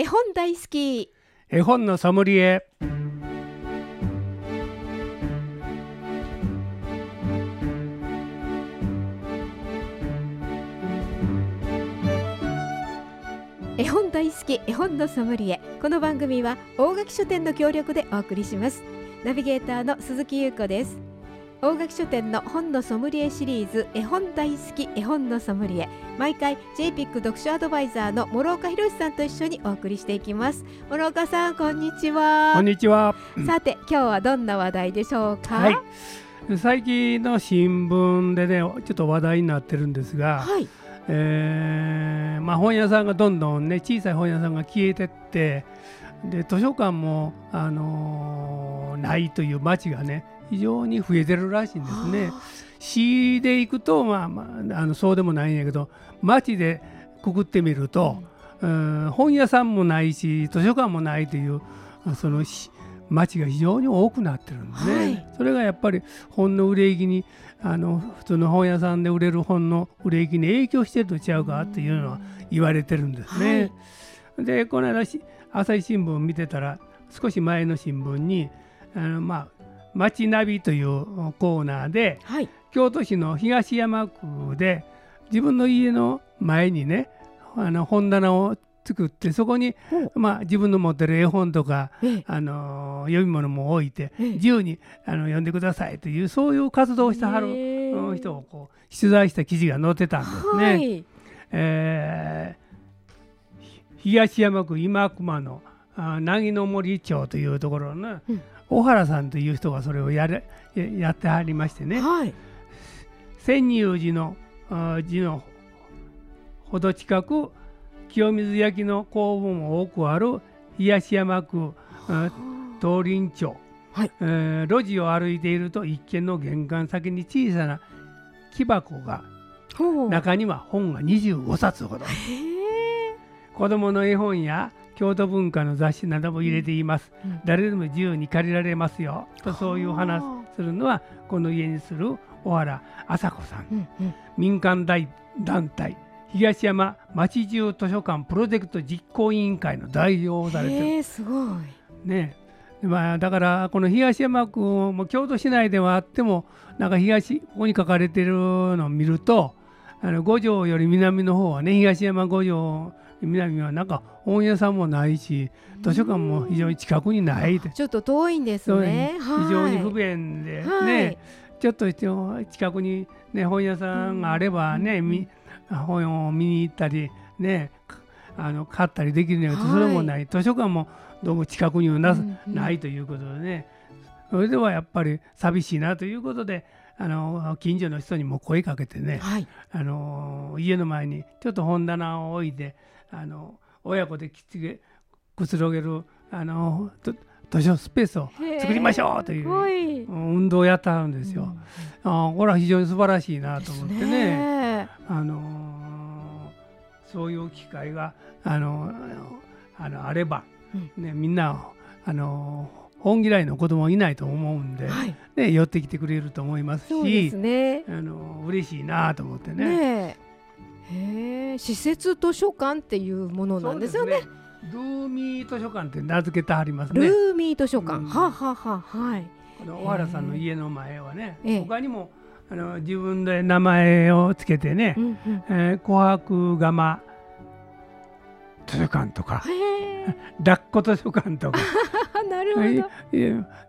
絵本大好き。絵本のソムリエ。絵本大好き絵本のソムリエ。この番組は大垣書店の協力でお送りします。ナビゲーターの鈴木優子です大垣書店の本のソムリエシリーズ絵本大好き絵本のソムリエ。毎回 JPIC 読書アドバイザーの諸岡博さんと一緒にお送りしていきます。諸岡さんこんにちは。こんにちは。さて今日はどんな話題でしょうか？はい。最近の新聞でねちょっと話題になってるんですが、はい。えーまあ、本屋さんがどんどんね小さい本屋さんが消えてってで図書館も、あのーないという街がね非常に増えてるらしいんですね。市で行くと、まあまあ、あのそうでもないんやけど街でくくってみると、うん、本屋さんもないし図書館もないというそのし街が非常に多くなってるんですね、はいそれがやっぱり本の売れ行きにあの普通の本屋さんで売れる本の売れ行きに影響してるとちゃうかっていうのは言われてるんですね。でこの間し朝日新聞見てたら少し前の新聞にあのまあ街ナビというコーナーではい。京都市の東山区で自分の家の前にねあの本棚を作ってそこに、ほまあ、自分の持ってる絵本とか、ええ。あの読み物も置いてええ。自由にあの読んでくださいというそういう活動をしてはる人をこう取材した記事が載ってたんですね。はい。えーひ東山区今熊のあ凪の森町というところの、うん。小原さんという人がそれをやれややってはりましてね。はい。千入寺のあ寺のほど近く清水焼の工房も多くある東山区あ東林町、はい。えー路地を歩いていると一軒の玄関先に小さな木箱が中には本が25冊ほど。子供の絵本や京都文化の雑誌なども入れています、うん。誰でも自由に借りられますよ。とそういう話はするのはこの家にする小原麻子さん。うんうん。民間大団体東山町中図書館プロジェクト実行委員会の代表をされてる。すごい。ね。でまあ、だからこの東山区も京都市内ではあってもなんか東ここに書かれてるのを見るとあの五条より南の方はね東山五条南はなんか本屋さんもないし図書館も非常に近くにないちょっと遠いんですね。非常に不はい便で、はい。ね。ちょっと近くに、ね、本屋さんがあればね、み本を見に行ったりねあの買ったりできるんだけど、はいそれもない。図書館もどうも近くにはな,、うんうん。ないということでね。それではやっぱり寂しいなということであの近所の人にも声かけてね、はい。あの家の前にちょっと本棚を置いてあの親子できつげくつろげるあのと図書スペースを作りましょうという運動をやってはるんですよ。あこれは非常に素晴らしいなと思ってね。ね。あのーそういう機会があのあのあれば、ね、みんなあの本嫌いの子供いないと思うんで、はい。ね、寄ってきてくれると思いますそうでしすね。あの嬉しいなと思ってね。ねえ施設図書館っていうものなんですよね。ね。ルーミー図書館って名付けてはりますね。ルーミー図書館、うん。はあ、はあはあはい。この小原さんの家の前はね、ええ。他にもあの自分で名前をつけてね、うんうん。えー琥珀釜図書館とかへえ。抱っこ図書館とか。なるほど。い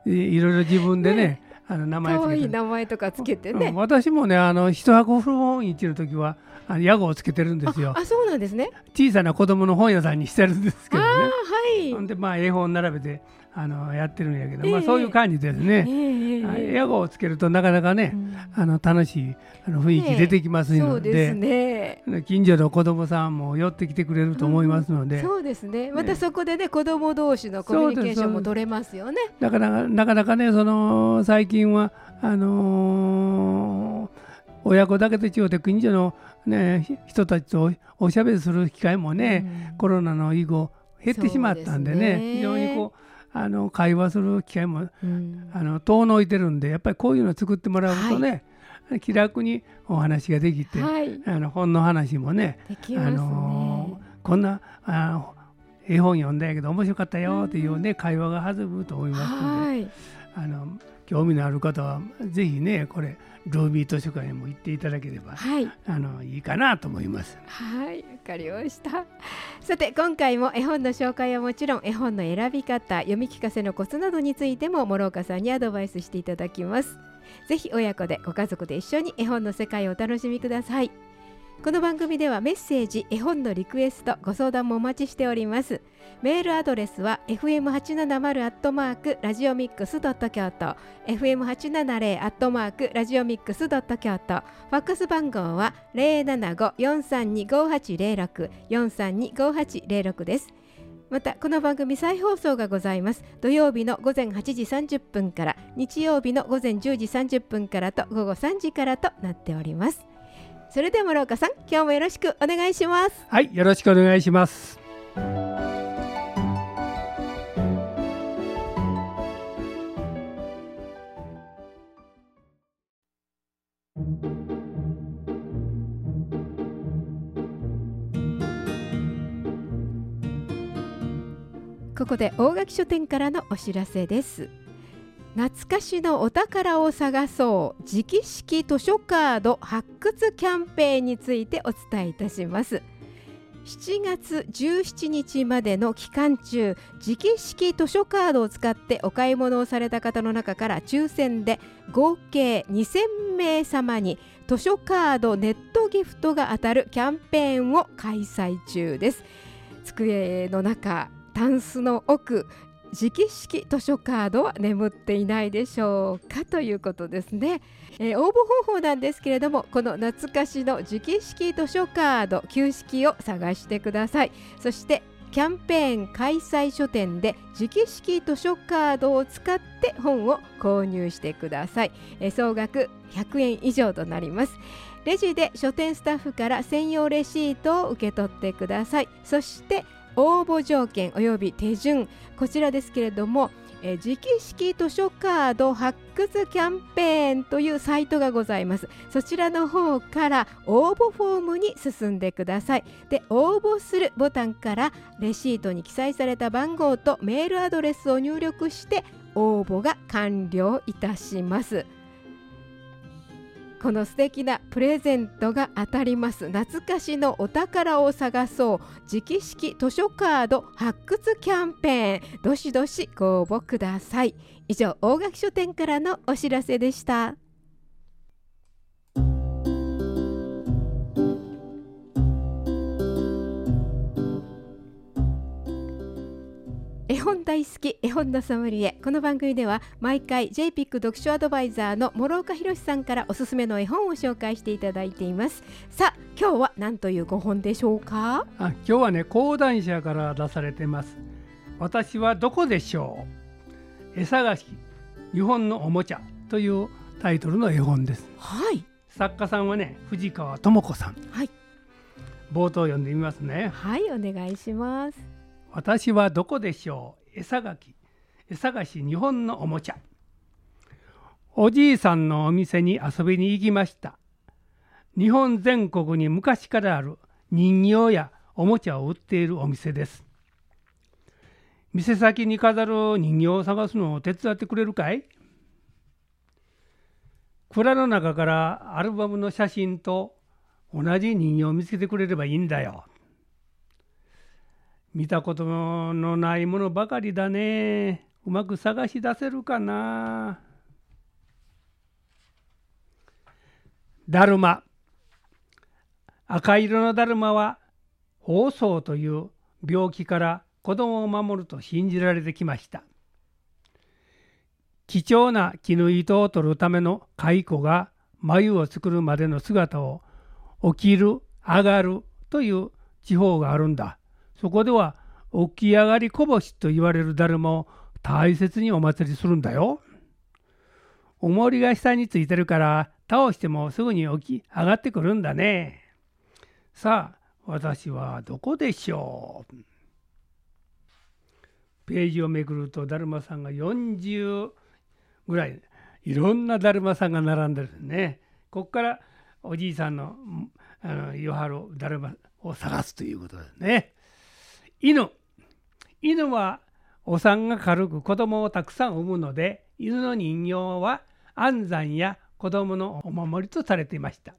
いいろいろ自分でねあの名前可愛い名前とかつけてうんね、私もねあの一箱古本市の時はあの屋号をつけてるんですよ。あそうなんですね。小さな子供の本屋さんにしてるんですけどねはい。ほんでまあ絵本並べてあのやってるんやけど、ええ。まあそういう感じですね、ええええ屋号をつけるとなかなかね、うん。あの楽しいあの雰囲気出てきますので,、そうですね。近所の子供さんも寄ってきてくれると思いますので、そうですね。またそこでね子供同士のコミュニケーションも取れますよね。だからなかなかねその最近はあのー親子だけで違うて近所の、ね、ひ人たちとおしゃべりする機会もね、うん。コロナの以後減ってしまったんでね。ね。非常にこうあの会話する機会もうん。あの遠のいてるんでやっぱりこういうの作ってもらうとね、気楽にお話ができて、はい。あの本の話もねね、あのこんなあ絵本読んだんやけど面白かったよっていうね、会話が弾むと思いますので、はい。あの興味のある方はぜひねこれルービー図書館にも行っていただければはいあのいいかなと思います。はい、わかりました。さて今回も絵本の紹介はもちろん絵本の選び方、読み聞かせのコツなどについても諸岡さんにアドバイスしていただきます。ぜひ親子でご家族で一緒に絵本の世界をお楽しみください。この番組ではメッセージ、絵本のリクエスト、ご相談もお待ちしております。メールアドレスは fm870 アットマークラジオミックスドット京都。fm870 アットマークラジオミックスドット京都。ファックス番号は075-432-5806 432-5806です。またこの番組再放送がございます。土曜日の午前8時30分から日曜日の午前10時30分からと午後3時からとなっております。それでは諸岡さん今日もよろしくお願いしますはい、よろしくお願いします。ここで大垣書店からのお知らせです懐かしのお宝を探そう。直式図書カード発掘キャンペーンについてお伝えいたします。7月17日までの期間中直式図書カードを使ってお買い物をされた方の中から抽選で合計2000名様に図書カードネットギフトが当たるキャンペーンを開催中です。机の中タンスの奥直式図書カードは眠っていないでしょうかということですね、えー応募方法なんですけれどもこの懐かしの直式図書カード旧式を探してください。そしてキャンペーン開催書店で直式図書カードを使って本を購入してください、えー総額100円以上となります。レジで書店スタッフから専用レシートを受け取ってください。そして応募条件および手順こちらですけれども、えー直式図書カード発掘キャンペーンというサイトがございます。そちらの方から応募フォームに進んでください。で応募するボタンからレシートに記載された番号とメールアドレスを入力して応募が完了いたします。この素敵なプレゼントが当たります。懐かしのお宝を探そう。直式図書カード発掘キャンペーン。どしどしご応募ください。以上大垣書店からのお知らせでした。絵本大好き絵本のソムリエこの番組では毎回 JPIC 読書アドバイザーの諸岡博さんからおすすめの絵本を紹介していただいていますさあ今日は何というご本でしょうか？あ今日はね講談社から出されてます。私はどこでしょう？絵探し日本のおもちゃというタイトルの絵本です。はい作家さんはね藤川智子さん。はい冒頭読んでみますね。はいお願いします私はどこでしょう？絵探き。絵探し日本のおもちゃ。おじいさんのお店に遊びに行きました。日本全国に昔からある人形やおもちゃを売っているお店です。店先に飾る人形を探すのを手伝ってくれるかい？蔵の中からアルバムの写真と同じ人形を見つけてくれればいいんだよ。見たことのないものばかりだね。うまく探し出せるかな。だるま。赤色のだるまは、放送という病気から子供を守ると信じられてきました。貴重な絹糸を取るための蚕が眉を作るまでの姿を起きる、上がるという地方があるんだ。そこでは起き上がりこぼしと言われるだるまを大切にお祭りするんだよ。重りが下についてるから倒してもすぐに起き上がってくるんだね。さあ私はどこでしょう？ページをめくるとだるまさんが40ぐらいいろんなだるまさんが並んでるね。ここからおじいさんのあの夜春だるまを探すということですね。犬。犬はお産が軽く子供をたくさん産むので犬の人形は安産や子供のお守りとされていました。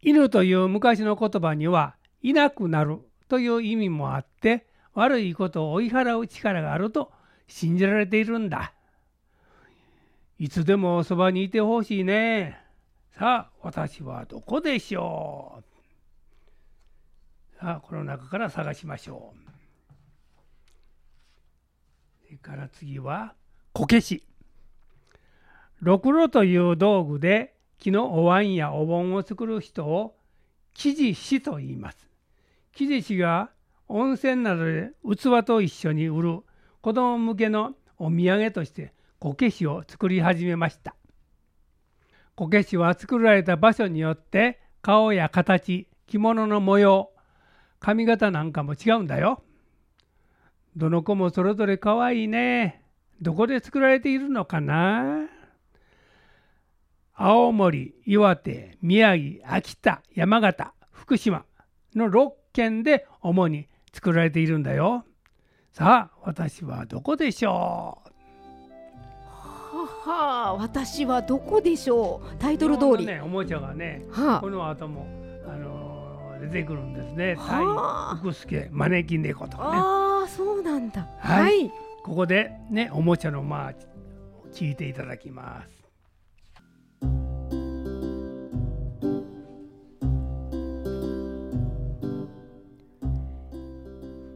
犬という昔の言葉にはいなくなるという意味もあって悪いことを追い払う力があると信じられているんだ。いつでもそばにいてほしいね。さあ私はどこでしょう。あこの中から探しましょう。それから次はこけし。ろくろという道具で木のお椀やお盆を作る人を木地師と言います。木地師が温泉などで器と一緒に売る子供向けのお土産としてこけしを作り始めました。こけしは作られた場所によって顔や形着物の模様髪型なんかも違うんだよ。どの子もそれぞれかわいいね。どこで作られているのかな。青森岩手宮城秋田山形福島の6県で主に作られているんだよ。さあ私はどこでしょう。はは私はどこでしょう。タイトル通り、ね、おもちゃがね、はこの後も、あのー出てくるんですね。はあ。タイ、福助、招き猫とかね。ああそうなんだ。ははい。い、ここでね、おもちゃのまあ聞いていただきます。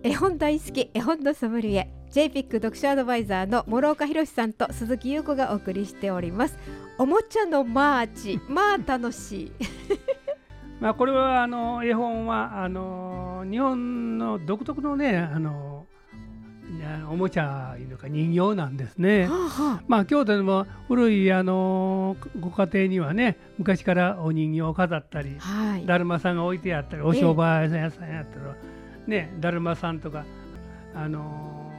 絵本大好き絵本のソムリエ JPIC 読書アドバイザーの諸岡博さんと鈴木優子がお送りしております。おもちゃのマーチまあ楽しいまあこれはあの絵本はあの日本の独特のねあのあおもちゃいうのか人形なんですね。はあはまあ京都でも古いあのご家庭にはね昔からお人形を飾ったりあはいだるまさんが置いてあったりお商売屋さんやったらねだるまさんとかあのー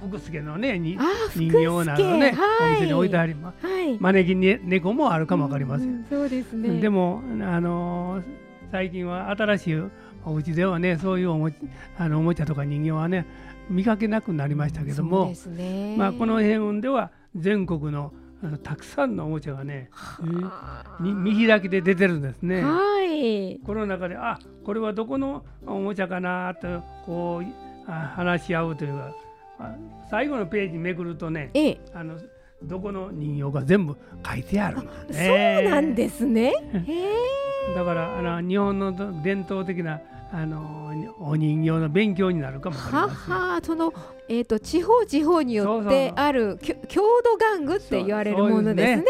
福助のねに人形などね、はい。お店に置いてあります。はい。招きね猫もあるかもわかりません、うんそうですね。でもあのー最近は新しいお家ではねそういうおもちあのおもちゃとか人形はね見かけなくなりましたけどもね。まあ、この辺雲では全国のたくさんのおもちゃがね見開きで出てるんですね。はい。この中であこれはどこのおもちゃかなとこうあ話し合うというかあ最後のページめくるとねええあのどこの人形が全部書いてあるんだそうね。なんですねだからあの日本の伝統的なあのお人形の勉強になるかもは。はその、えー、と地方地方によそうそうってあるきょ郷土玩具って言われるものですね。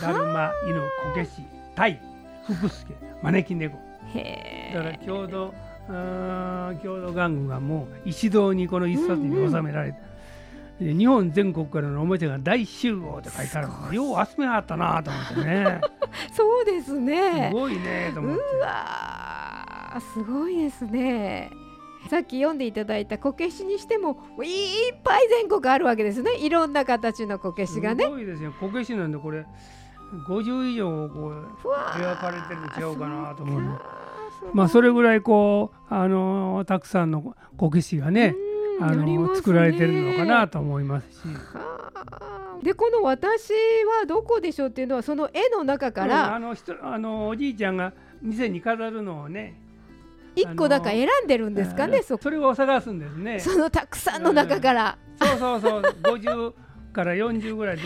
だるま、犬、こけし、タイ、福助、招き猫。へだからえ。郷土あー郷土玩具がもう一堂にこの一冊に収められて、で日本全国からのおもちゃが大集合って書いてある。のよう集めはったなと思ってね。そうですね。す。ごいねと思って。うわーすごいですね。さっき読んでいただいたこけしにしてもいっぱい全国あるわけですね。いろんな形のこけしがね。す。ごいですよ。こけしなんでこれ50以上こうふわー描かれてるんちゃうかなと思う。のまあそれぐらいこうあのたくさんのこけしがねうん。あのね。作られてるのかなと思いますし。はあ。でこの「私はどこでしょう」っていうのはその絵の中かうんらあの人あのおじいちゃんが店に飾るのをね一個だから選んでるんですかね、そそれを探すんですね。そのたくさんの中から。そうそうそう。50から40ぐらいで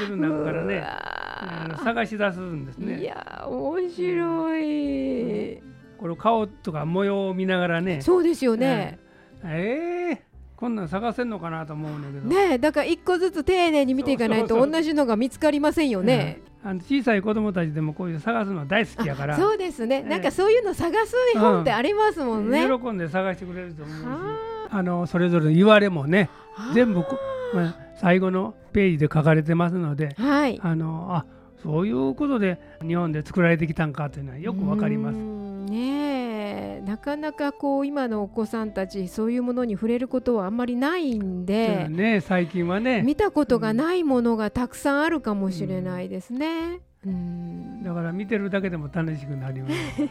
出る中からうねわあの探し出すんですいねや面白い、これ顔とか模様を見ながらね。そうですよね、ええこんなん探せんのかなと思うんだけど。ねえだから一個ずつ丁寧に見ていかないと同じのが見つかりませんよね、うん。あの小さい子供たちでもこういう探すの大好きやから。そうですね、えなんかそういうの探す絵本ってありますもんね、喜んで探してくれると思うし。はあ。のそれぞれの言われもねあ。全部こ、まあ最後のページで書かれてますのではい。あのあそういうことで日本で作られてきたんかというのはよくわかります。うー。んねえなかなかこう今のお子さんたちそういうものに触れることはあんまりないんで、ね最近はね見たことがないものがたくさんあるかもしれないですね。うんだから見てるだけでも楽しくなります。っ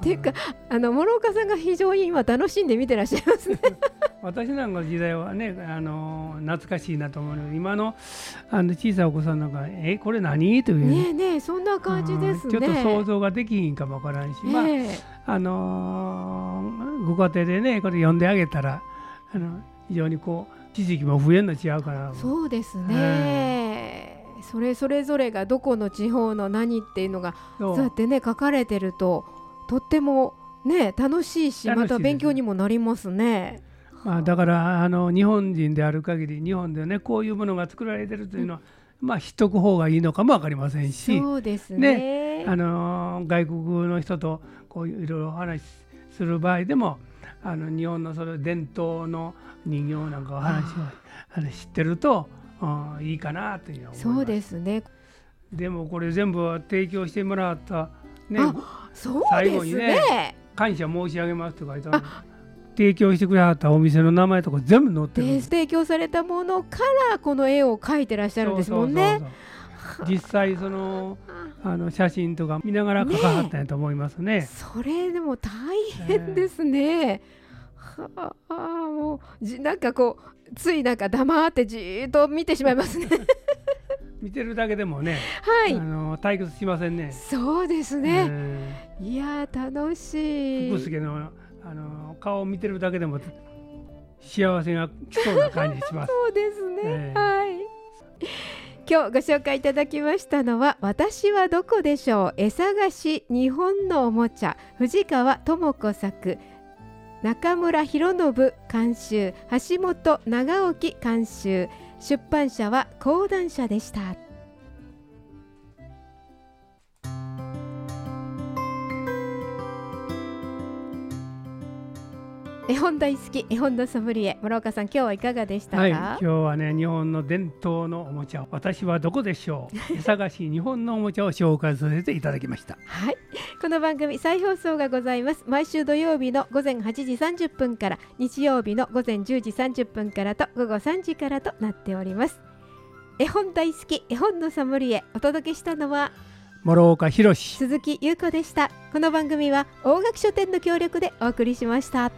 ていうかあの諸岡さんが非常に今楽しんで見てらっしゃいますね。私なんかの時代はねあの懐かしいなと思うの。で今のあの小さいお子さんなんか「えこれ何?」という。ねえねえそんな感じですね。ちょっと想像ができひんかもわからんし、まああのーご家庭でねこれ読んであげたらあの非常にこう知識も増えるの違うかなそうですね、それそれぞれがどこの地方の何っていうのがそう。やってね書かれてるととってもね楽しいしまた勉強にもなりますね。まあ、だからあの日本人である限り日本でねこういうものが作られてるというのは、うん、まあ知っとく方がいいのかも分かりませんしそうですね、ね、あの外国の人とこういろいろお話しする場合でもあの日本のその伝統の人形なんかお話をあの知ってると、うん、いいかなというそうですね。でもこれ全部提供してもらったねそう最後にね感謝申し上げますとか言った提供してくれはったお店の名前とか全部載ってる提供されたものからこの絵を描いてらっしゃるんですもんね。実際そのあの写真とか見ながら書かはったんやと思いますね。ねそれでも大変ですね。はあもうじなんかこうついなんか黙ってじっと見てしまいますね。見てるだけでもね、はい、あの退屈しませんね。そうですね。いや楽しい。福助のあの顔を見てるだけでも幸せが来そうな感じします。そうですね。えー、はい。今日ご紹介いただきましたのは私はどこでしょう？絵探し日本のおもちゃ。藤川智子作。中村博信監修。橋本長沖監修。出版社は講談社でした絵本大好き絵本のソムリエ村岡さん今日はいかがでしたか、はい、今日はね日本の伝統のおもちゃ私はどこでしょう？探し日本のおもちゃを紹介させていただきました。はい。この番組再放送がございます。毎週土曜日の午前8時30分から日曜日の午前10時30分からと午後3時からとなっております。絵本大好き絵本のソムリエお届けしたのは諸岡博鈴木優子でした。この番組は大垣書店の協力でお送りしました。